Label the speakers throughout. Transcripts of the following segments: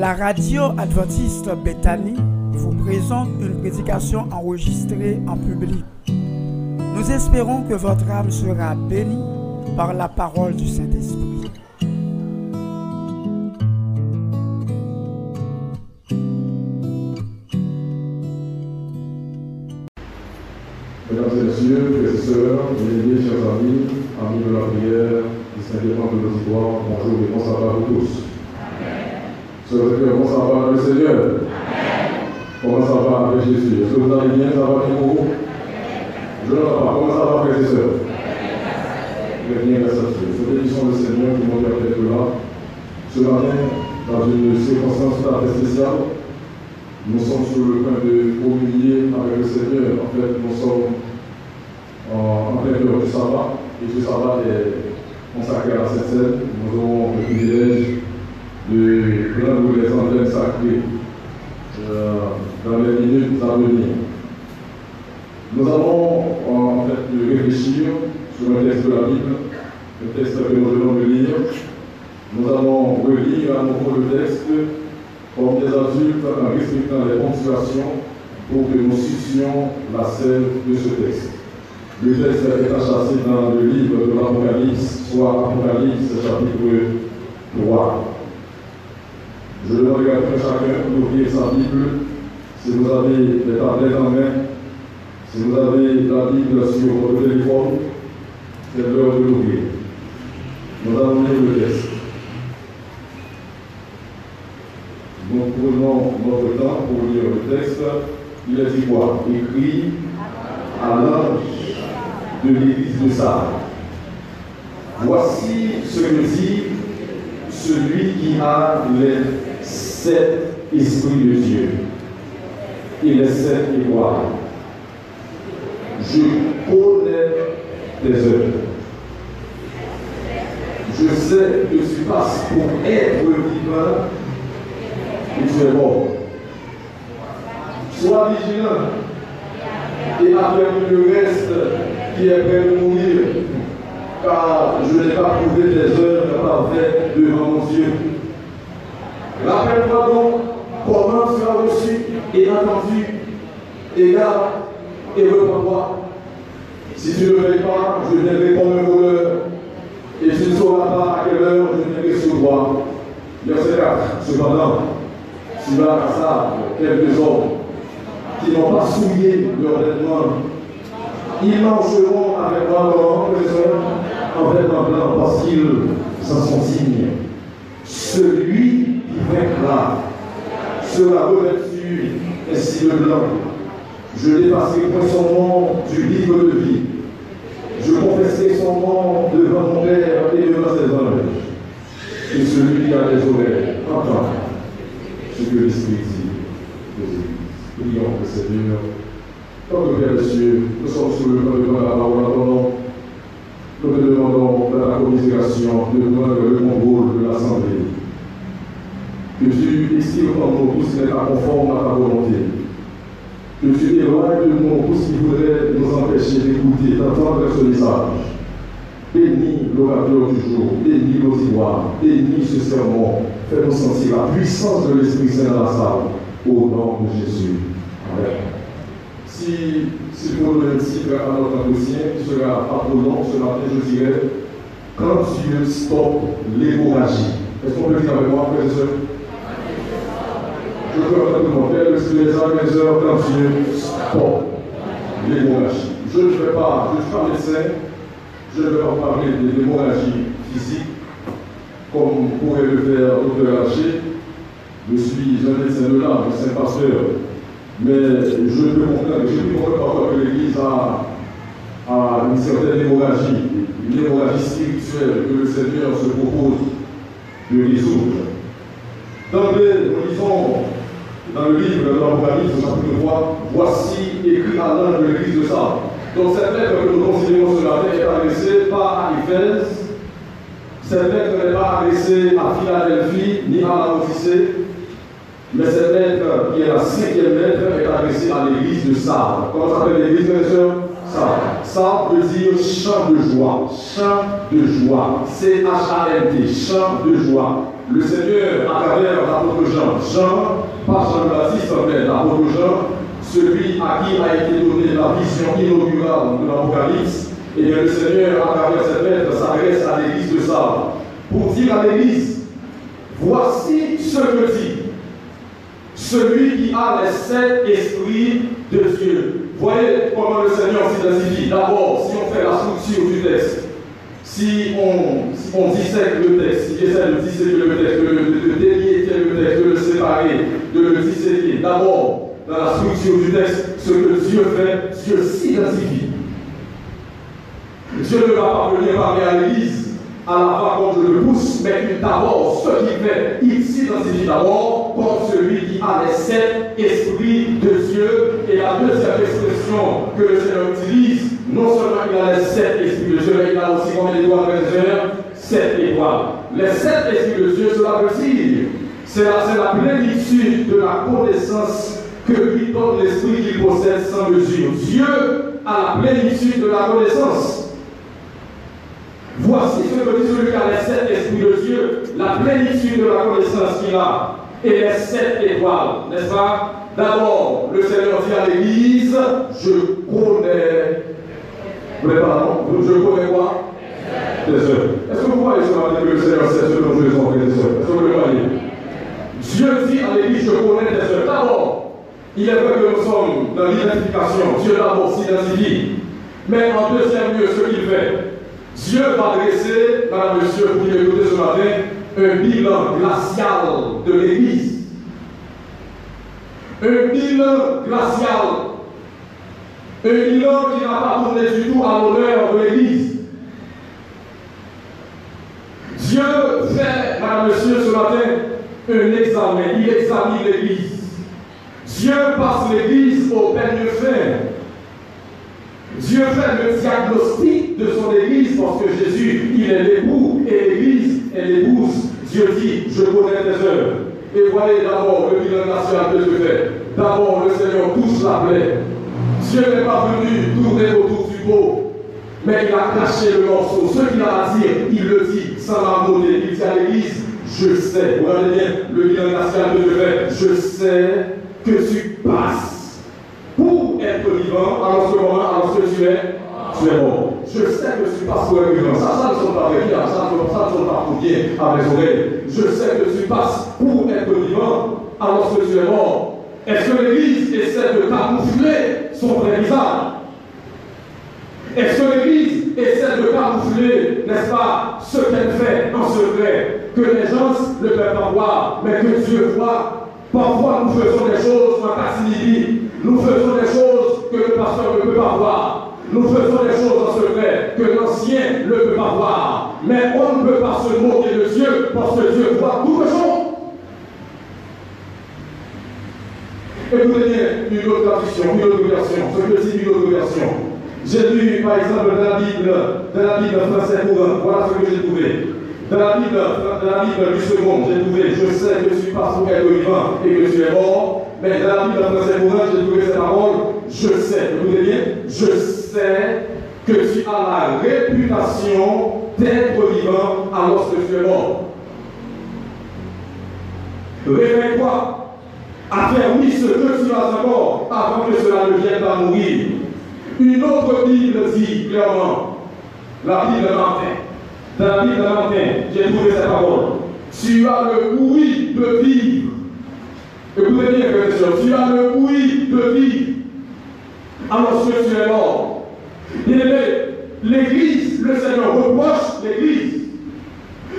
Speaker 1: La radio adventiste Bethany vous présente une prédication enregistrée en public. Nous espérons que votre âme sera bénie par la parole du Saint-Esprit.
Speaker 2: Mesdames et messieurs, frères et sœurs, bien-aimés, chers amis, amis de la prière, distinctement de nos histoires, bonjour et bon à vous tous. Frères, bon sabbat à le Seigneur? Comment ça va avec Jésus Est-ce que vous allez bien? Ça va bien pour Je ne sais pas. Comment ça va, frères et sœurs? Très bien, grâce à Dieu. C'est l'émission du Seigneur qui m'ont d'être là. Ce matin, dans une circonstance tout à fait spéciale, nous sommes sur le point de communier avec le Seigneur. En fait, nous sommes en, plein cœur du sabbat. Et ce sabbat est consacré à cette scène. Nous aurons le privilège de prendre les antennes sacrées euh, dans les minutes à venir. Nous allons en fait réfléchir sur un texte de la Bible, le texte que nous venons de lire. Nous allons relire à nouveau le texte comme des adultes en respectant les ponctuations pour que nous suscions la scène de ce texte. Le texte est achassé dans le livre de l'Apocalypse, soit Apocalypse chapitre 3. Je demande à chacun d'ouvrir sa Bible. Si vous avez les tablettes en main, si vous avez la Bible sur votre téléphone, c'est l'heure de l'ouvrir. Nous allons lire le texte. Nous prenons notre temps pour lire le texte. Il est dit quoi? Écrit à l'ange de l'église de Sardes. Voici ce que dit celui qui a les sept esprits de Dieu et les sept étoiles. Je connais tes œuvres. Je sais que tu passes pour être vivant et tu es mort. Sois vigilant et après le reste qui est prêt de mourir, car je n'ai pas prouvé tes œuvres parfaites devant mon Dieu. Rappelle-toi donc comment tu as reçu et entendu, et garde et reprends-toi. Si tu ne le fais pas, je viendrai comme un voleur, et tu ne sauras pas à quelle heure je viendrai sur toi. Verset 4. Cependant, tu vas à ça quelques hommes qui n'ont pas souillé leur vêtements. Ils marcheront avec moi dans en vêtements blancs parce qu'ils s'en sont signes. Celui vaincra sera revêtu ainsi de blanc. Je n'effacerai point son nom du livre de vie. Je confesserai son nom devant mon Père et devant ses anges. Et celui qui a des oreilles entend ce que l'Esprit dit aux. Prions le Seigneur. Comme le Père des cieux, nous sommes sur le point de la parole à ton. Nous demandons la commisération de prendre le. Que tu estimes en nous tout ce qui n'est pas conforme à ta volonté. Que tu éloignes de nous tout ce qui voudrait nous empêcher d'écouter, d'entendre ce message. Bénis l'orateur du jour, bénis nos ivoires, bénis ce sermon. Fais-nous sentir la puissance de l'Esprit Saint dans la salle. Au nom de Jésus. Amen. Si, si pour le titre à notre dossier, qui sera long ce matin, je dirais quand Dieu stoppe l'hémorragie. Est-ce qu'on peut dire avec moi, frères et Je peux entendre mon père, les heures, les heures, stoppe l'hémorragie. Je ne vais pas, je ne suis pas médecin, je ne vais pas parler de l'hémorragie physique, comme pourrait le faire Dr. Haché. Je suis un médecin de l'âme, suis un pasteur. Mais je peux comprendre, je peux comprendre parfois que l'Église a, a, une certaine hémorragie, une hémorragie spirituelle que le Seigneur se propose de résoudre. D'emblée, nous lisons dans le livre de l'Apocalypse, chapitre 3, voici écrit à l'ange de l'Église de Sardes. Donc cette lettre que nous considérons ce matin est adressée pas à Éphèse, cette lettre n'est pas adressée à Philadelphie ni à la Odyssée, mais cette lettre, qui est la cinquième lettre, est adressée à l'église de Sardes. Comment s'appelle l'église, mes soeurs Sardes. Sardes veut dire chant de joie. Chant de joie. C-H-A-N-T. Chant de joie. Le Seigneur, à travers l'apôtre Jean, Jean, pas Jean le Baptiste, mais l'apôtre Jean, celui à qui a été donnée la vision inaugurale de l'Apocalypse, et bien le Seigneur, à travers cette lettre, s'adresse à l'église de Sardes pour dire à l'église, voici ce que dit celui qui a les sept esprits de Dieu. Voyez comment le Seigneur s'identifie. D'abord, si on fait la structure du texte, si on, dissèque le texte, si j'essaie de disséquer le texte, de, délier le texte, de le séparer, de le disséquer, d'abord, dans la structure du texte, ce que Dieu fait, Dieu s'identifie. Dieu ne va pas venir parler à l'Église à la fois je le pousse, mais d'abord, ce qu'il fait, il s'identifie d'abord comme celui qui a les sept esprits de Dieu. Et la deuxième expression que le Seigneur utilise, non seulement il a les sept esprits de Dieu, mais il a aussi combien d'étoiles, frères Sept étoiles. Les sept esprits de Dieu, cela veut dire, c'est la, la plénitude de la connaissance que lui donne l'esprit qu'il possède sans mesure. Dieu a la plénitude de la connaissance. Voici ce que dit celui qui a les sept esprits de Dieu, la plénitude de la connaissance qu'il a, et les sept étoiles, n'est-ce pas? D'abord, le Seigneur dit à l'Église, je connais. Vous voulez pas, Je connais quoi? Des œuvres. Est-ce que vous croyez ce matin que le Seigneur sait ce dont je sont des œuvres Est-ce que vous le croyez? Dieu dit à l'Église, je connais des œuvres. D'abord, il est vrai que nous sommes dans l'identification. Dieu d'abord s'identifie. Mais en deuxième lieu, ce qu'il fait, Dieu va dresser, madame, monsieur, pour écouter ce matin, un bilan glacial de l'Église. Un bilan glacial. Un bilan qui n'a pas tourné du tout à l'honneur de l'Église. Dieu fait, madame, monsieur, ce matin, un examen. Il examine l'Église. Dieu passe l'Église au peigne fin. Dieu fait le diagnostic de son Église parce que Jésus, il est l'époux et l'Église est l'épouse. Dieu dit, je connais tes œuvres. Et voyez d'abord le bilan national de Dieu fait. D'abord, le Seigneur touche la plaie. Dieu n'est pas venu tourner autour du pot, mais il a caché le morceau. Ce qu'il a à dire, il le dit sans marmonner. Il dit à l'Église, je sais, regardez bien le bilan national de fait, je sais que tu passes pour être vivant, alors ce moment, alors que tu es, tu es mort. Je sais que tu passes pour être vivant. Ça, ça ne sonne pas ça, ne sonne pas bien à mes oreilles. Je sais que tu passes pour être vivant, alors que tu es mort. Est-ce que l'Église essaie de camoufler son vrai visage Est-ce que l'Église essaie de camoufler, n'est-ce pas, ce qu'elle fait en secret, que les gens ne peuvent pas voir, mais que Dieu voit Parfois, nous faisons des choses en catimini. Nous faisons des choses que le pasteur ne peut pas voir. Nous faisons des choses en secret que l'ancien ne peut pas voir. Mais on ne peut pas se moquer de Dieu parce que Dieu voit toutes les choses. Écoutez bien une autre tradition, une autre version. Ce que dit une autre version. J'ai lu, par exemple, dans la Bible, dans la Bible française courante, voilà ce que j'ai trouvé. Dans la Bible, dans la Bible du second, j'ai trouvé Je sais que tu passes pour être vivant et que tu es mort. Mais dans la Bible française courante, j'ai trouvé cette parole Je sais. Écoutez bien Je sais que tu as la réputation d'être vivant alors que tu es mort. Réveille-toi à faire oui ce que tu as encore avant que cela ne vienne à mourir. Une autre Bible dit clairement, la Bible matin, dans la Bible matin, j'ai trouvé cette parole. Tu as le oui de vivre. Écoutez bien, frères tu as le oui de vivre. Alors que tu es mort. L'Église, le Seigneur reproche l'Église.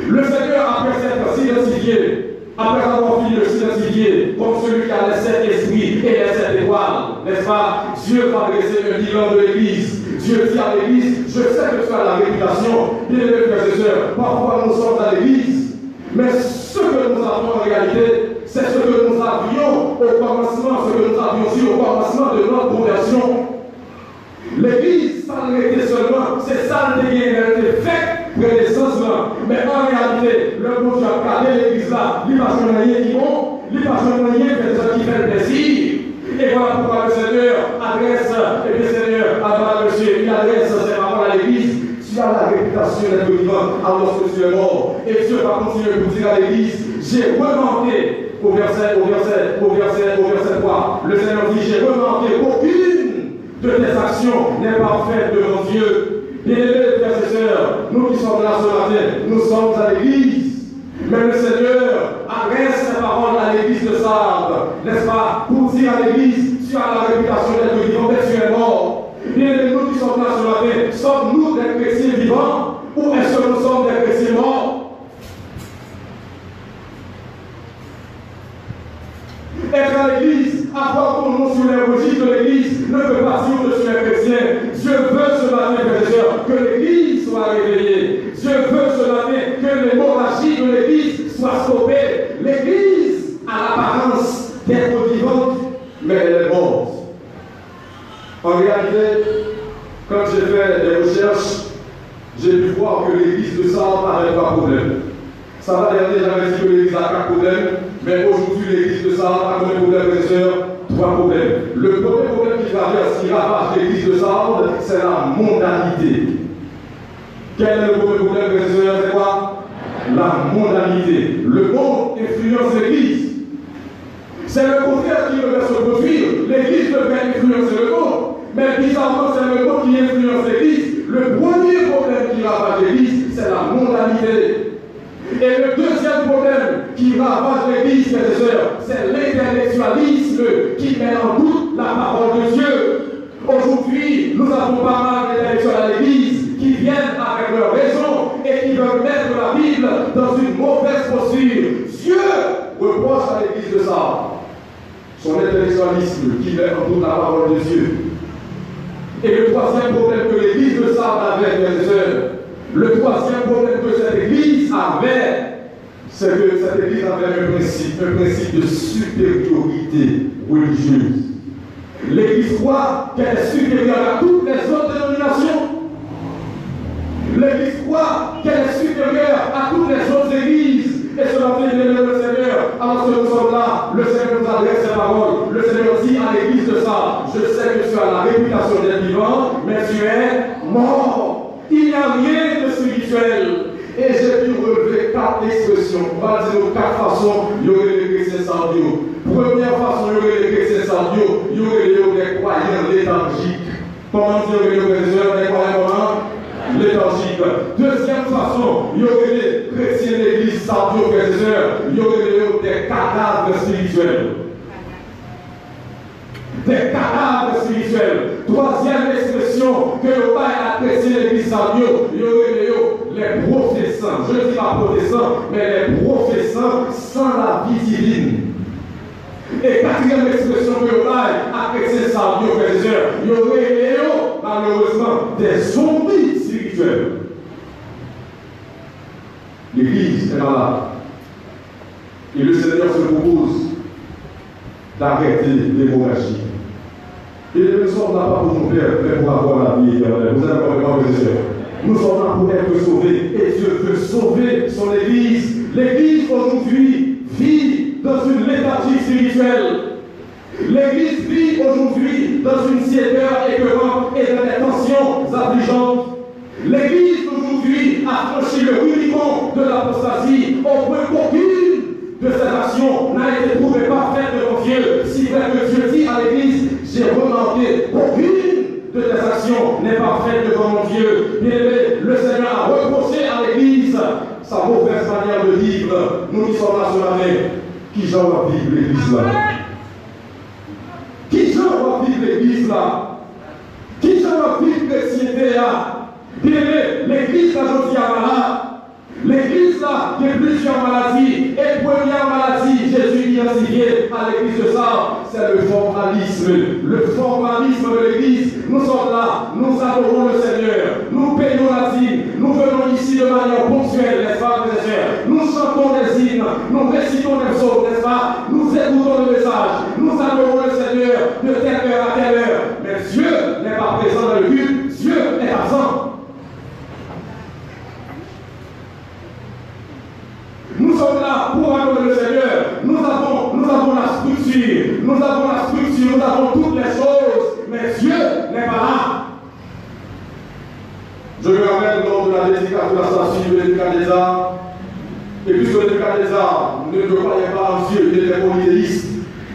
Speaker 2: Le Seigneur, après s'être s'identifié, après avoir fini de s'identifier comme celui qui a les sept esprits et les sept étoiles, n'est-ce pas? Dieu va dresser le bilan de l'Église. Dieu dit à l'Église, je sais que tu as la réputation, bien aimés frères et sœurs, parfois nous sommes à l'Église, mais ce que nous avons en réalité, c'est ce que nous avions au commencement, ce que nous avions dit au commencement de notre conversion. L'Église, ça n'était seulement, c'est ça le été fait des sentiments. Mais en réalité, le bon Dieu a gardé l'Église là, il va rien qui vont, il va rien qui fait plaisir. Et voilà pourquoi le Seigneur adresse, et le Seigneur, à monsieur, il adresse ses paroles à l'Église. tu as la réputation d'être vivant alors que tu es mort. Et Dieu va continuer pour dire à l'église, j'ai remarqué au verset, au verset, au verset, au verset 3, le Seigneur dit, j'ai remarqué qu'aucune de tes actions n'est parfaite devant Dieu. Bien-aimés frères et sœurs, nous qui sommes là ce matin, nous sommes à l'église. Mais le Seigneur adresse ses paroles à l'église de Sardes, n'est-ce pas? Pour dire à l'église, tu as la réputation d'être vivant, mais tu es mort. Bien-aimés, nous qui sommes là ce matin, sommes-nous des chrétiens vivants ou est-ce que nous sommes des chrétiens morts? Être à l'église, avoir ton nom sur les registres de l'église ne peut pas dire que suis un chrétien. Veut ce matin, frères que l'église soit réveillée. Dieu veut ce matin que l'hémorragie de l'église soit stoppée. L'église a l'apparence d'être vivante, mais elle est morte. En réalité, quand j'ai fait des recherches, que l'église de avait trois problèmes. Ça va dernier, j'avais dit que l'église a quatre problèmes, mais aujourd'hui, l'église de Sardes a combien de problèmes, sœurs Trois problèmes. Le premier problème qui traverse, qui ravage l'église de Sardes, c'est la mondanité. Quel est le premier problème, sœurs C'est quoi? La mondanité. Le monde influence l'église. C'est le contraire qui devait se produire. L'église devait influencer le monde. Mais bizarrement, c'est le monde qui influence l'église. Le premier problème qui ravage Et le deuxième problème qui ravage l'Église, frères et sœurs, c'est l'intellectualisme qui met en doute la parole de Dieu. Aujourd'hui, nous avons pas mal d'intellectuels à l'Église qui viennent avec leur raison et qui veulent mettre la Bible dans une mauvaise posture. Dieu reproche à l'Église de ça. Son intellectualisme qui met en doute la parole de Dieu. Et le troisième problème que l'Église de ça avait, et sœurs, le troisième problème que cette Église avait, c'est que cette Église avait un principe, un principe de supériorité religieuse. L'Église croit qu'elle est supérieure à toutes les autres dénominations. L'Église croit qu'elle est supérieure à toutes les autres églises. Et cela fait le Seigneur. Alors que nous sommes là, le Seigneur nous adresse ses paroles. Le Seigneur dit à l'église de ça, je sais que tu as la réputation d'être vivant, mais tu es mort. Il n'y a rien de spirituel. Et j'ai pu relever quatre expressions. On va quatre façons, il y aurait les chrétiens sans. Première façon, il y aurait les chrétiens sans il y aurait les croyants léthargiques. Comment dire les chrétiens, les croyants comment Léthargiques. Deuxième façon, il y aurait les chrétiens d'église sans Dieu, il y aurait des cadavres spirituels des cadavres spirituels. Troisième expression que le a apprécié l'église à Dieu, les professants, je ne dis pas protestants, mais les professants sans la vie divine. Et quatrième expression que le a apprécié ça Dieu, frères il y aurait malheureusement des zombies spirituels. L'église est malade. Et le Seigneur se propose d'arrêter l'hémorragie. Et nous sommes là pas pour perdre, mais pour avoir la vie éternelle. Vous avez compris, mes Nous sommes là pour être sauvés. Et Dieu veut sauver son Église. L'Église aujourd'hui vit dans une léthargie spirituelle. L'Église vit aujourd'hui dans une tiédeur écœurante et dans des tensions affligeantes. L'Église aujourd'hui a franchi le Rubicon de l'apostasie au point qu'aucune de cette action n'a été trouvée parfaite devant Dieu. Si vrai que Dieu dit à l'Église, j'ai remarqué qu'aucune de tes actions n'est parfaite devant mon Dieu. Bien aimé, le Seigneur a reproché à l'Église sa mauvaise manière de vivre. Nous qui sommes là ce matin, qui j'en va vivre l'Église là? Qui j'en va vivre l'Église là? Qui j'en va vivre chrétienté là? Bien aimé, l'Église là, je dis à. L'église là, qui a plusieurs maladies, et À l'église de c'est le formalisme. Le formalisme de l'église. Nous sommes là, nous adorons le Seigneur, nous payons la dîme, nous venons ici de manière ponctuelle, n'est-ce pas, frères. Nous chantons des hymnes, nous récitons des psaumes, n'est-ce pas Nous écoutons le message, nous adorons le Seigneur de telle heure à telle heure. Mais Dieu n'est pas présent dans le culte, Dieu est absent. Nous sommes là pour adorer le Seigneur. Nous avons, nous avons la structure. Nous avons la structure. Nous avons toutes les choses. Mais Dieu n'est pas là. Je me rappelle la dédicace de la statue de Nebuchadnezzar. Et puisque Nebuchadnezzar ne croyait pas en Dieu, il était polythéiste,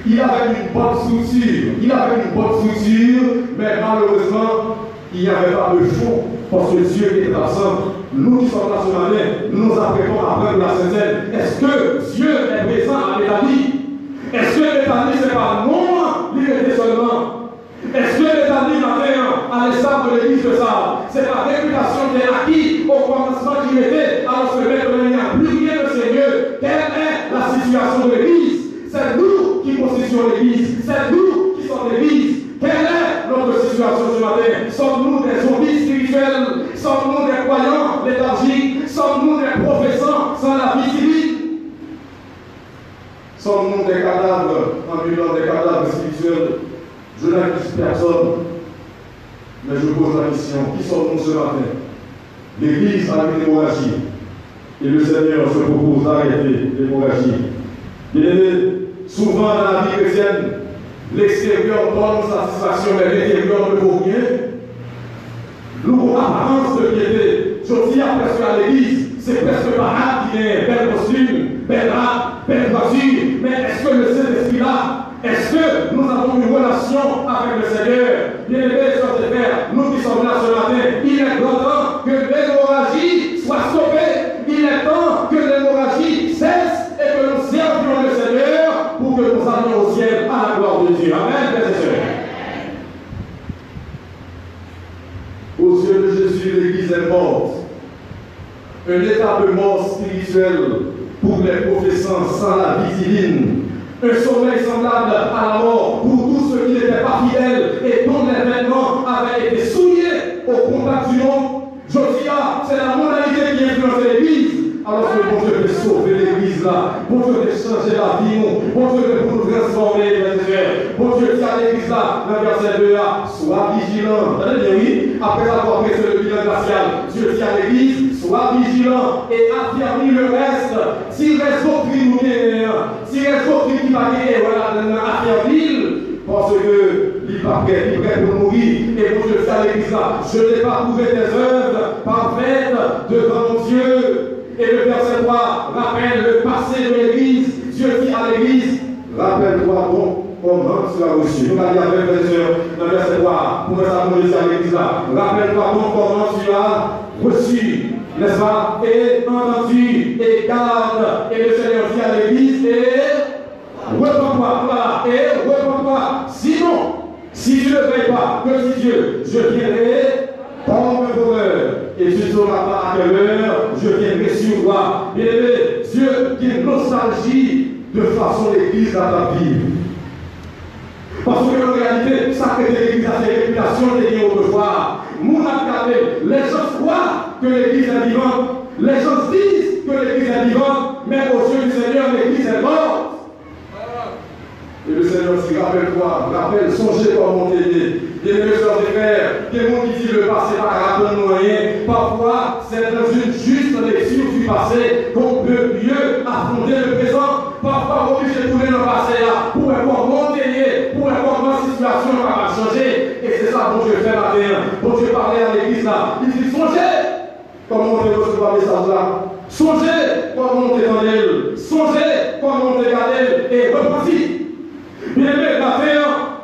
Speaker 2: il avait une bonne structure, il avait une bonne structure, mais malheureusement, il n'y avait pas de fond, parce que Dieu était absent. Nous qui sommes là ce matin, nous nous apprêtons à prendre la Sainte Est-ce que Dieu est présent à Béthanie Est-ce que Béthanie, ce n'est pas non liberté seulement? Est-ce que Béthanie, matin, à l'instar de l'église de ça, c'est la réputation qui est acquis au commencement qui était, alors que maintenant il n'y a plus rien de sérieux Quelle est la situation de l'église. C'est nous qui constituons l'église, c'est nous qui sommes l'église. Personne, mais je pose la question qui sommes-nous ce matin? L'Église a une hémorragie et le Seigneur se propose d'arrêter l'hémorragie. Bien souvent dans la vie chrétienne, L'extérieur donne satisfaction, mais l'intérieur ne vaut rien. Nous, apparence de piété, je dis à presque à l'église, c'est presque pas qui est belle costume, belle âme, belle voiture, mais est-ce que le Saint-Esprit là, est-ce que nous avons une relation avec le Seigneur? Bien aimés, soeurs et frères, nous qui sommes là ce matin, il est temps que l'hémorragie soit stoppée. Il est temps que l'hémorragie cesse et que nous servions le Seigneur pour que nous allions au ciel à la gloire de Dieu. Amen, frères et sœurs. Aux yeux de Jésus, l'Église est morte. Un état de mort spirituelle pour les professants sans la vie divine. Un sommeil semblable à la mort pour tous ceux qui n'étaient pas fidèles et dont l'événement avait été souillé au contact du monde. Josia, c'est la modalité qui influence l'Église. Alors que bon Dieu veut sauver l'église là, bon Dieu veut changer la vie, bon Dieu veut nous transformer, frères. Bon Dieu dit à l'église là, dans le verset 2 là, sois vigilant. Oui, après avoir prêté le bilan glacial, Dieu dit à l'église, sois vigilant et affermis le reste. S'il reste doctrine reste doctrine qui va gagner, voilà, affermis parce que il pas prêt, il pour mourir. Et Dieu dit à l'église là, je n'ai pas trouvé tes œuvres parfaites devant Dieu. Et le verset 3 rappelle le passé de l'Église. Dieu dit à l'Église, rappelle-toi donc comment tu as reçu. Nous l'avons avec les sœurs dans le verset 3, pour nous dire à l'Église là, rappelle-toi donc comment tu as reçu, n'est-ce pas, et entendu, et garde. Et le Seigneur dit à l'Église, et repends-toi, et repends-toi. Sinon, si tu ne veilles pas, que dit Dieu, je viendrai un voleur et tu ne sauras pas à quelle heure je viendrai sur toi. Bien aimé, Dieu qui nostalgie de façon l'église à ta vie. Parce que en réalité, ça crée l'église à ses réputations des autrefois. Nous les gens croient que l'église est vivante, les gens disent que l'église est vivante, mais aux yeux du Seigneur, l'église est morte. Et le Seigneur dit, rappelle-toi, rappelle, songez comment t'es né. Des mesures de frères, des gens qui disent le passé par rappel moyen. Parfois, c'est dans une juste lecture du passé qu'on peut mieux affronter le présent. Parfois, obligé de trouver le passé là comment on recevoir le message là. Songez comment on est dans elle. Songez comment on est elle. Et repensez. Bien aimé, matin,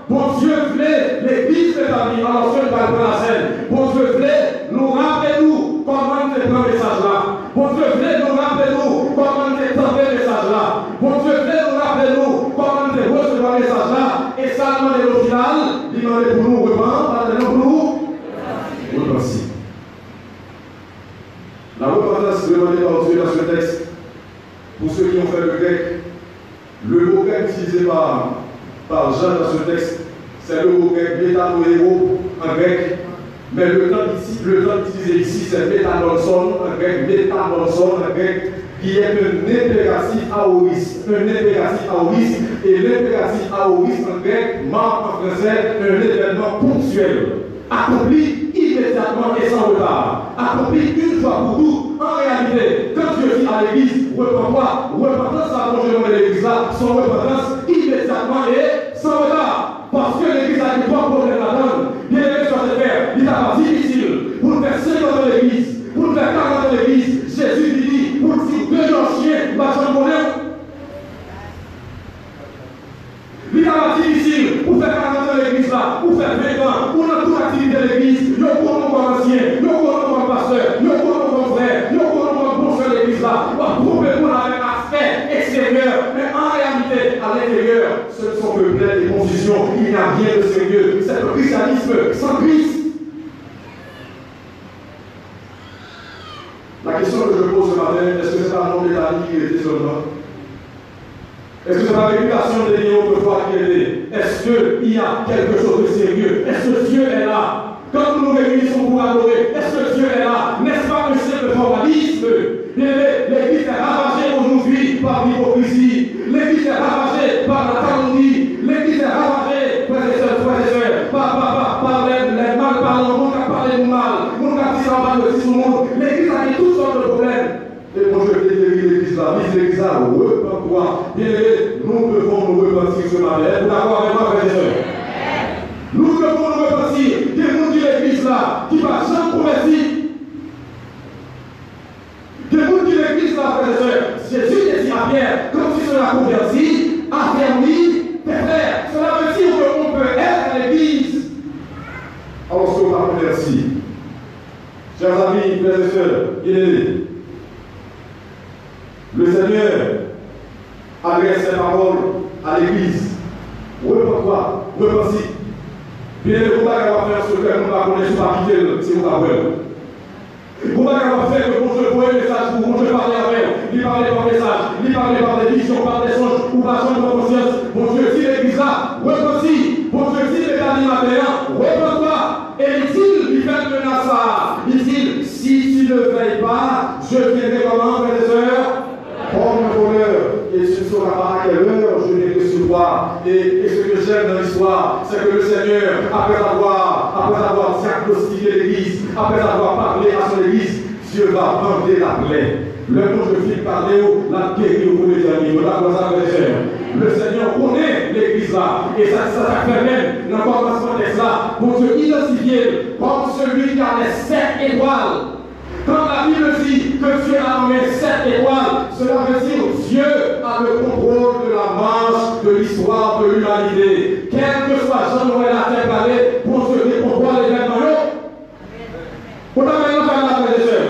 Speaker 2: bon Dieu voulait l'église de ta vie, alors je qui ont fait le grec, le mot grec utilisé par par Jean dans ce texte, c'est le mot grec métanoéro en grec. Mais le temps, ici, le temps utilisé ici, c'est métanolson en grec, métanolson en grec, qui est un impératif aoris. Un impératif aoris. Et l'impératif aoris en grec marque en français un événement ponctuel, accompli immédiatement et sans retard. Accompli une fois pour toutes. En réalité, quand Dieu dit à l'église, repends-toi, repentance l'allongement de l'église là, son repentance immédiatement et sans retard. Parce que l'église a eu trois problèmes là-dedans. Bien aimé sur ses frères, il n'a pas difficile pour faire 50 ans l'église, pour faire 40 fait 20 ans, ou dans toute activité de l'église, nous connaissons comme ancien, nous connaissons comme pasteur, nous connaissons comme frère, nous connaissons comme bon de l'église là. On va prouver qu'on a un aspect extérieur, mais en réalité, à l'intérieur, ce ne sont que plein de confusions. Il n'y a rien de sérieux. C'est le christianisme sans Christ. La question que je pose ce matin, est-ce que c'est un nom de la vie qui était seulement Est-ce que c'est la réputation de Dieu autrefois qui était Est-ce qu'il y a quelque chose de sérieux Est-ce que Dieu est là Quand nous nous réunissons pour adorer, est-ce que Dieu est là N'est-ce pas un simple formalisme L'église est ravagée aujourd'hui par l'hypocrisie. L'église est ravagée par la calomnie. L'église est ravagée, frères et sœurs, frères et sœurs, par, par, par, par les, les mal parlants, on a parlé de mal, on a dit ça va de tout le monde. L'église a dit toutes sortes de problèmes. Et moi je vais l'église là, repends-toi. Bien nous devons nous repentir ce matin. Êtes-vous d'accord avec moi, frères et sœurs Nous devons nous repentir. Des gens de l'église là, qui va jamais convertir. Des gens de l'église là, frères et sœurs. Jésus a dit à Pierre, quand tu seras converti, affermi tes frères. Cela veut dire qu'on peut être à l'église. Alors, ce qu'on va convertir. Chers amis, frères et sœurs, bien-aimés, le Seigneur adresse ses paroles à l'Église. Repends-toi, repens-y. Bien aimé, comment va faire ce que nous va connaître, pas quitter si vous avez Comment va faire que bon Dieu voit un message pour bon Dieu parler avec, lui parler par message, lui parler par des visions, par des songes, ou par son de conscience. Bon Dieu, si l'Église là, repens-y. Bon Dieu, si les animateurs, repens-toi. Et il-t-il, il fait menace ça. Il-t-il, si tu ne veilles pas, je viendrai comment, frères et sœurs Prends mon voleur, et sauras pas à quelle heure je vais recevoir. Et, et ce que j'aime dans l'histoire, c'est que le Seigneur, après avoir, après avoir diagnostiqué l'Église, après avoir parlé à son Église, Dieu va bander la plaie. Le nom je finis par Léo, la guéri au premier amis, la croisade des. Le Seigneur connaît l'Église là, et ça, fait même dans le commencement de ça, pour te identifier comme celui qui a les sept étoiles. Quand la Bible dit que Dieu a nommé sept étoiles, cela veut dire Dieu a le contrôle de la marche de l'histoire de l'humanité. Quel que soit Jean-Noël la terre parlé, pour se dire pourquoi Pourtant, maintenant, faire la frère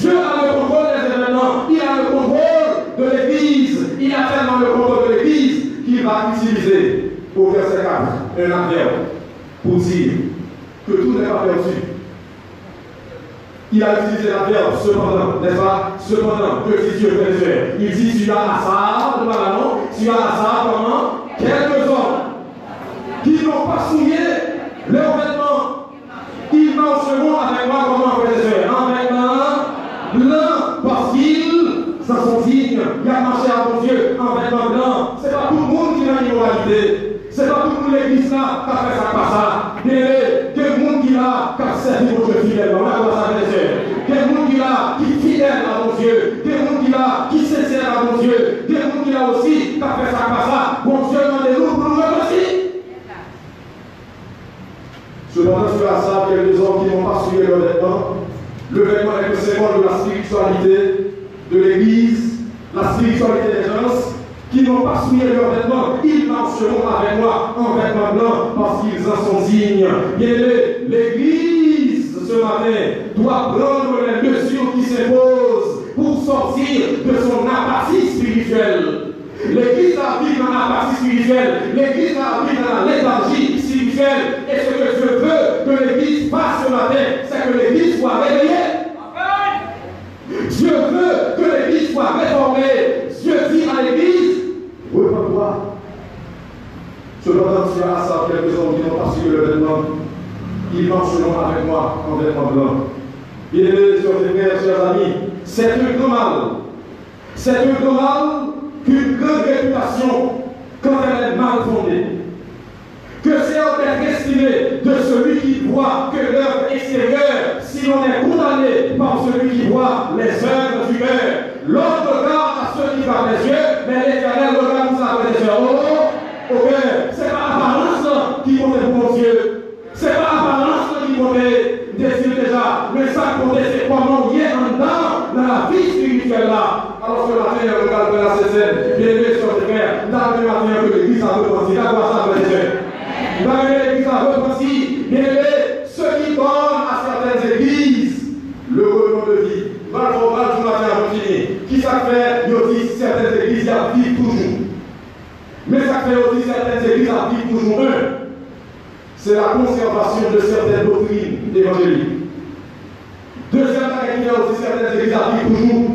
Speaker 2: Dieu a le contrôle des événements, il a le contrôle de l'Église, il a tellement le contrôle de l'Église qu'il va utiliser au verset 4 un adverbe pour dire que tout n'est pas perdu il a utilisé la verbe cependant, n'est-ce pas? Cependant, que dit Dieu faire Il dit tu as Assar, de non? Tu as Assar comment Quelques hommes qui n'ont pas souillé leurs vêtements. Ils marcheront avec moi comment frères En vêtements blancs, parce qu'ils s'en sont dignes. Il a marché à mon Dieu en vêtements blancs. Ce n'est pas tout le monde qui a l'immoralité. Ce n'est pas tout le monde l'église là qui a ça. Des gens qui a qui a servi mon Dieu fidèlement. Là, comment ça fait des gens qui a qui fidèle à mon Dieu. Des gens qui a qui sincère à mon Dieu. Des gens qui a aussi qui a fait ça, pas ça. Mon Dieu, demandez-nous pour nous aussi. Cependant, sur la salle, il y a des hommes qui n'ont pas suivi leur vêtement. Le vêtement est le symbole de la spiritualité de l'Église, la spiritualité des gens qui n'ont pas souillé leurs vêtements, ils marcheront avec moi en vêtements blancs parce qu'ils en sont dignes. Bien l'Église ce matin doit prendre les mesures qui s'imposent pour sortir de son apathie spirituelle. L'Église a vécu dans l'apathie spirituelle, l'Église a vécu dans la léthargie spirituelle. Et ce que je veux que l'Église fasse ce matin, c'est que l'Église soit réveillée. Dieu veut que l'Église soit réformée. Dieu dit à l'Église, repends-toi. Cependant, tu as à ça quelques hommes qui n'ont pas suivi le vêtement. Ils marcheront avec moi en vêtements blancs. Bien-aimés, frères, chers amis, c'est un grand. C'est un grand qu'une grande réputation, quand elle est mal fondée, que c'est en être estimé de celui qui voit que l'œuvre extérieure, si l'on est condamné par celui qui voit les œuvres du cœur. L'autre regarde à ceux qui voient les yeux, mais l'éternel regarde nous à les yeux. Oh, au cœur. C'est pas l'apparence qui compte pour mon Dieu. C'est pas l'apparence qui compte des yeux déjà. Mais ça compte, c'est comment il est en dedans dans la vie spirituelle là. Alors ce matin, regarde vers la scène, bien aimé sur le frère, dans le matin que l'église a repenti, là, quoi ça, frère dans l'église a repenti, Qui ça fait, il dit certaines églises y vivent toujours. Mais fait aussi certaines églises vivre toujours un. C'est la conservation de certaines doctrines évangéliques. Deuxième qui a aussi certaines églises vivre toujours,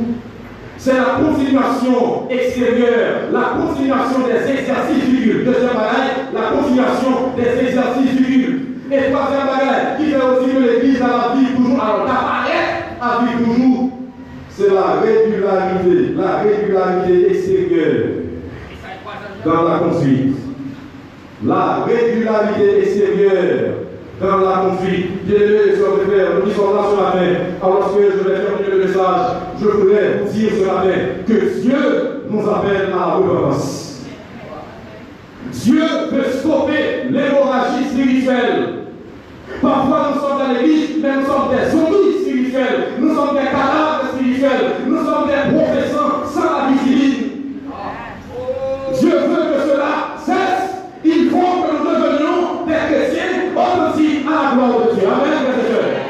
Speaker 2: c'est la continuation extérieure, la continuation des exercices du. Deuxième bagage, la continuation des exercices du. Et troisième bagage qui fait aussi que l'église a la vie toujours, alors apparaît à vivre toujours, c'est la régularité, la régularité extérieure dans la conduite. La régularité extérieure dans la conduite. Bien-aimés, frères, nous sommes là ce matin, alors que je vais terminer le message, je voudrais vous dire ce matin que Dieu nous appelle à la repentance. Dieu veut stopper l'hémorragie spirituelle. Parfois, nous sommes dans l'église, mais nous sommes des zombies spirituels. Nous sommes des cadavres spirituels. Nous sommes des professants authentiques à la gloire de Dieu. Amen, frères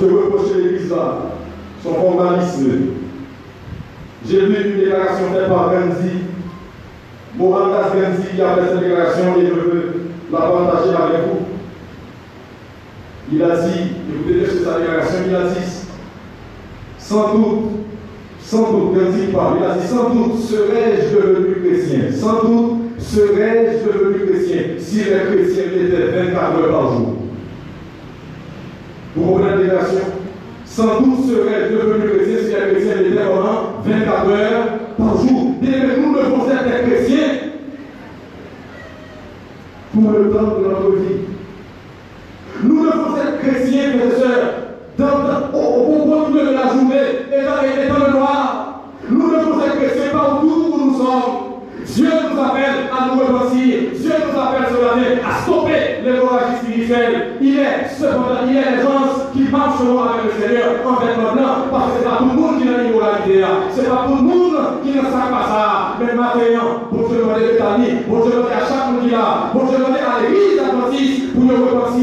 Speaker 2: je veux reprocher l'Église là, son formalisme. J'ai lu une déclaration faite par Gandhi, Mohandas Gandhi, qui a fait cette déclaration et je veux la partager avec vous. Il a dit, écoutez que sa déclaration, il a dit, sans doute, sans doute, Gandhi parle, il a dit, sans doute serais-je devenu chrétien, sans doute serais-je devenu chrétien si les chrétiens étaient 24 heures par jour? Vous comprenez la Sans doute serais-je devenu chrétien si les chrétiens étaient pendant 24 heures par jour. Et nous devons être des chrétiens pour le temps de notre vie. Marcheront avec le Seigneur en vêtements blancs parce que c'est pas tout le monde qui a l'immoralité. C'est pas tout le monde qui ne sait pas ça. Mais maintenant, pour Dieu demander l'Italie, pour Dieu demander à chaque monde qui a, pour Dieu demander à l'église adventiste pour nous repentir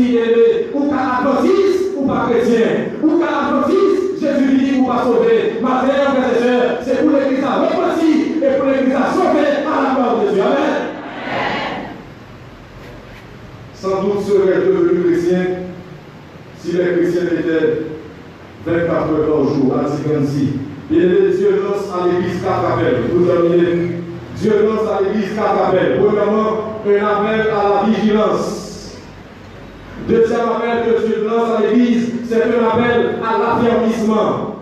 Speaker 2: 56. Dieu lance à l'église quatre appels. Vous terminez. Dieu lance à l'église quatre appels. Premièrement, un appel à la vigilance. Deuxième appel que Dieu lance à l'église, c'est un appel à l'affermissement.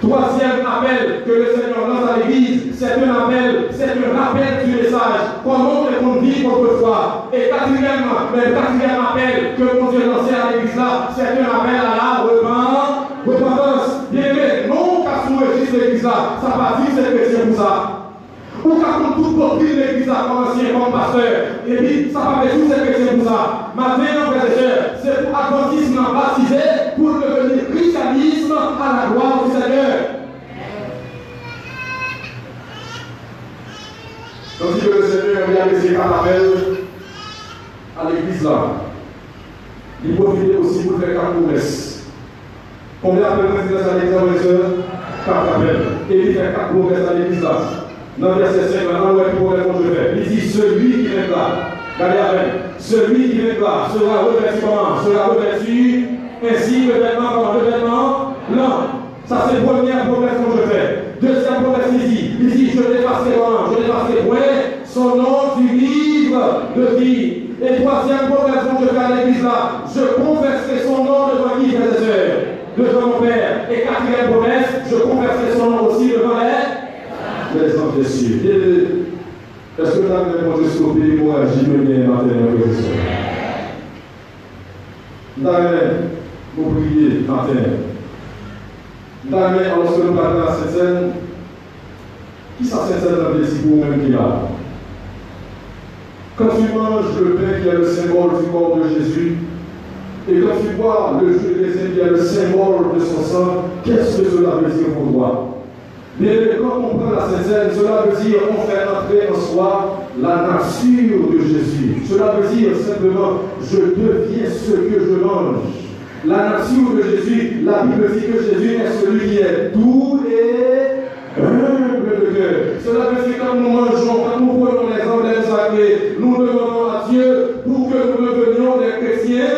Speaker 2: Troisième appel que le Seigneur lance à l'église, c'est un appel, c'est un rappel du message. Comment on vivre autrefois. Et quatrième, le quatrième appel que Dieu lance à l'église là, c'est un appel à la repentance l'Église là, ça va dire c'est chrétien pour ça. Ou qu'à toute doctrine l'église là, comme ancien, comme pasteur. Et puis, ça va faire tous ces chrétiens pour ça. Maintenant, frères et sœurs, c'est pour adventisme baptisé pour devenir christianisme à la gloire du Seigneur. Tandis que le Seigneur vient un appel à l'église là. Il profite aussi pour faire quatre promesses. Combien d'appels président à l'église, frères et sœurs Quatre appels. Et il fait quatre promesses à l'église là. Dans verset 5, maintenant, ouais, pour répondre, je fais. Il dit Celui qui là, regardez avec, celui qui là sera revêtu comment Sera revêtu ainsi le vêtement comme le vêtement blanc. Ça, c'est la première promesse que je fais. Deuxième promesse ici. Il dit Je dépasserai comment Je dépasserai point son nom du livre de vie. Et troisième promesse que je fais à l'église là Je converserai son nom devant qui, frères et sœurs Devant mon Père. Et quatrième promesse Je converserai son nom aussi devant les les anges des cieux. Est-ce que vous avez répondu ce l'hémorragie menée matin, frères et sœurs Vous avez vous prier matin. Vous avez, lorsque nous parlons à cette scène, qui cette scène dans le pour même qui a Quand tu manges le pain qui est le symbole du corps de Jésus, et quand tu bois le jus de raisin qui est le symbole de son sang, qu'est-ce que cela veut dire pour toi? Mais quand on prend la Sainte cela veut dire on fait entrer en soi la nature de Jésus. Cela veut dire simplement je deviens ce que je mange. La nature de Jésus, la Bible dit que Jésus est celui qui est tout et humble de cœur. Cela veut dire quand nous mangeons, quand nous prenons les emblèmes sacrés, nous demandons à Dieu pour que nous devenions des chrétiens,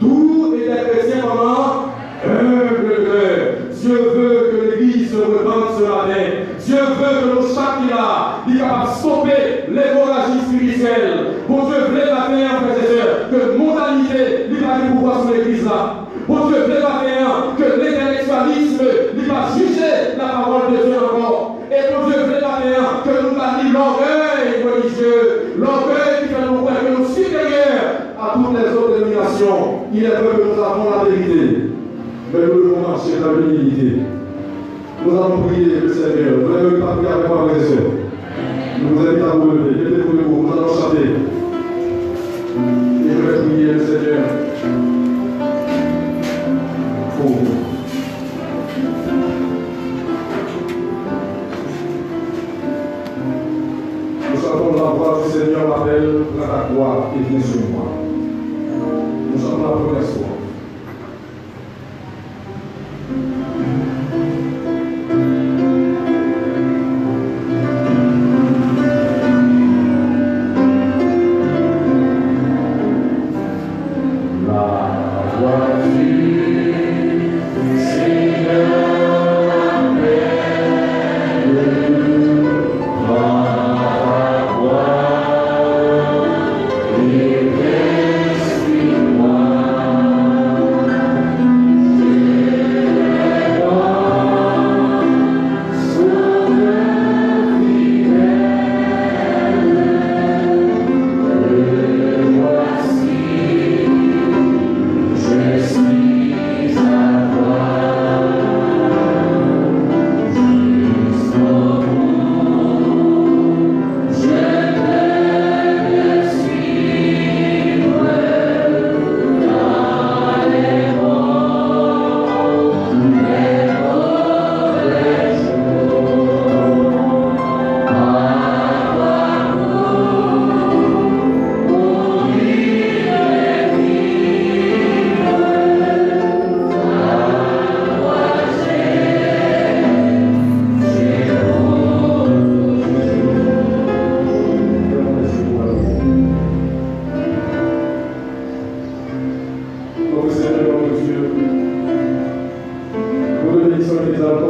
Speaker 2: tout et des chrétiens vraiment humbles de cœur. Dieu veut que l'Église se repente ce matin. Dieu veut que nos chakras soient capables de stopper l'hémorragie spirituelle. Pour Dieu veut matin, frères et sœurs, que mondanité lui va pouvoir sur l'Église là. Pour Dieu veut matin, que l'intellectualisme lui va juger la parole de Dieu encore. Et pour Dieu veut matin, que nous bannissons l'orgueil religieux, l'orgueil qui fait nous croire que nous supérieurs à toutes les autres dominations. Il est vrai que nous avons la vérité mais nous devons marcher dans l'humilité. Nous allons prier le Seigneur. Vous n'avez pas prier avec moi, et sœurs. Nous vous invitons à vous lever. Mettez-vous debout. Nous allons chanter.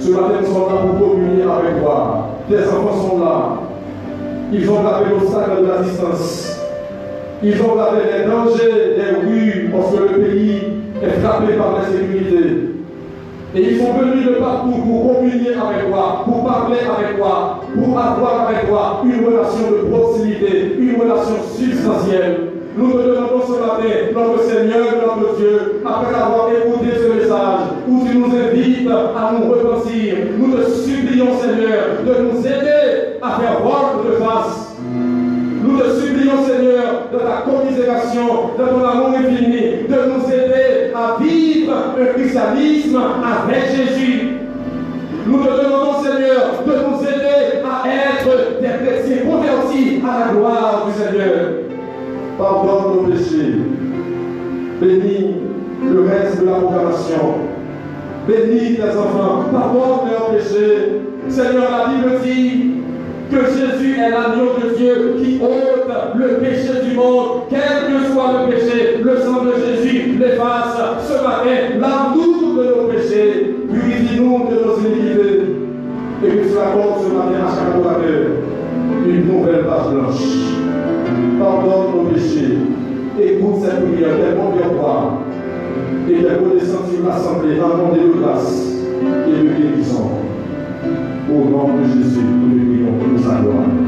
Speaker 2: Ce matin, nous sommes là pour communier avec toi. Tes enfants sont là. Ils ont lavé l'obstacle de la distance. Ils ont lavé les dangers des rues parce que le pays est frappé par l'insécurité. Et ils sont venus de partout pour communier avec toi, pour parler avec toi, pour avoir avec toi une relation de proximité, une relation substantielle. Nous te demandons ce matin, notre Seigneur, notre Dieu, après avoir écouté ce message, où tu nous invites à nous repentir, nous te supplions, Seigneur, de nous aider à faire voir de face. Nous te supplions, Seigneur, de ta commisération, de ton amour infini, de nous aider à vivre un christianisme avec Jésus. Nous te demandons, Seigneur, de nous aider à être des chrétiens convertis à la gloire du
Speaker 3: Seigneur. Bénis le reste de
Speaker 2: la programmation. Bénis tes enfants. Pardonne leurs péchés. Seigneur, la Bible dit que Jésus est l'agneau de Dieu qui ôte le péché du monde. Quel que soit le péché, le sang de Jésus l'efface ce matin. l'amour de nos péchés. Purifie-nous de nos iniquités. Et que cela porte ce matin à chaque orateur une nouvelle page blanche. Pardonne nos péchés. Écoute cette prière, tellement bien voir. Et ta connaissance sur l'assemblée, abondée de
Speaker 3: grâce et de guérison. Au nom de Jésus, nous prions pour sa gloire.